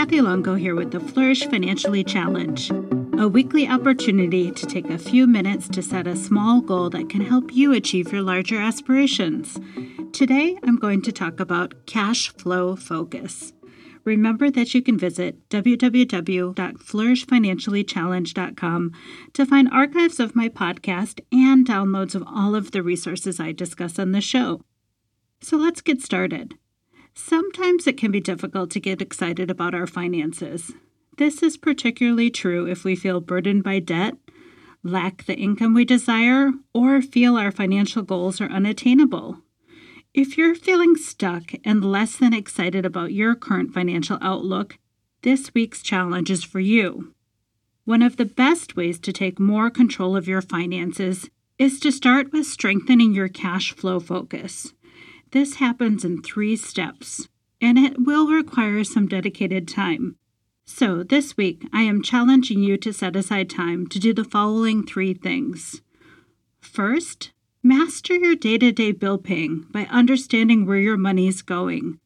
Kathy Longo here with the Flourish Financially Challenge, a weekly opportunity to take a few minutes to set a small goal that can help you achieve your larger aspirations. Today, I'm going to talk about cash flow focus. Remember that you can visit www.flourishfinanciallychallenge.com to find archives of my podcast and downloads of all of the resources I discuss on the show. So let's get started. Sometimes it can be difficult to get excited about our finances. This is particularly true if we feel burdened by debt, lack the income we desire, or feel our financial goals are unattainable. If you're feeling stuck and less than excited about your current financial outlook, this week's challenge is for you. One of the best ways to take more control of your finances is to start with strengthening your cash flow focus. This happens in three steps, and it will require some dedicated time. So, this week, I am challenging you to set aside time to do the following three things. First, master your day to day bill paying by understanding where your money is going.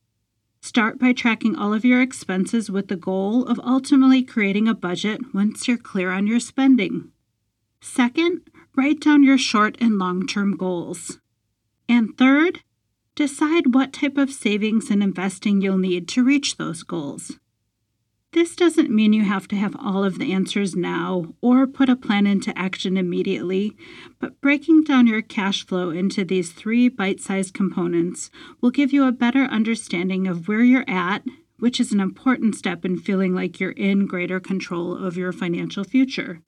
Start by tracking all of your expenses with the goal of ultimately creating a budget once you're clear on your spending. Second, write down your short and long term goals. And third, Decide what type of savings and investing you'll need to reach those goals. This doesn't mean you have to have all of the answers now or put a plan into action immediately, but breaking down your cash flow into these three bite sized components will give you a better understanding of where you're at, which is an important step in feeling like you're in greater control of your financial future.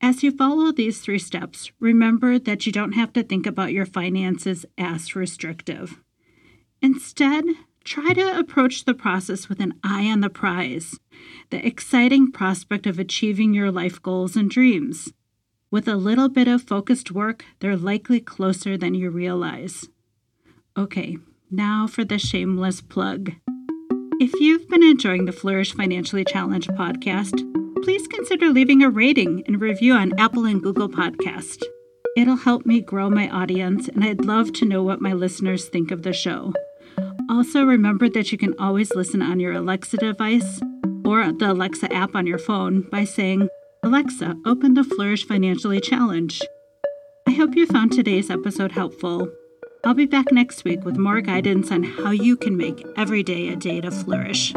As you follow these three steps, remember that you don't have to think about your finances as restrictive. Instead, try to approach the process with an eye on the prize, the exciting prospect of achieving your life goals and dreams. With a little bit of focused work, they're likely closer than you realize. Okay, now for the shameless plug. If you've been enjoying the Flourish Financially Challenge podcast, please consider leaving a rating and review on Apple and Google Podcast. It'll help me grow my audience, and I'd love to know what my listeners think of the show. Also, remember that you can always listen on your Alexa device or the Alexa app on your phone by saying, Alexa, open the Flourish Financially Challenge. I hope you found today's episode helpful. I'll be back next week with more guidance on how you can make every day a day to flourish.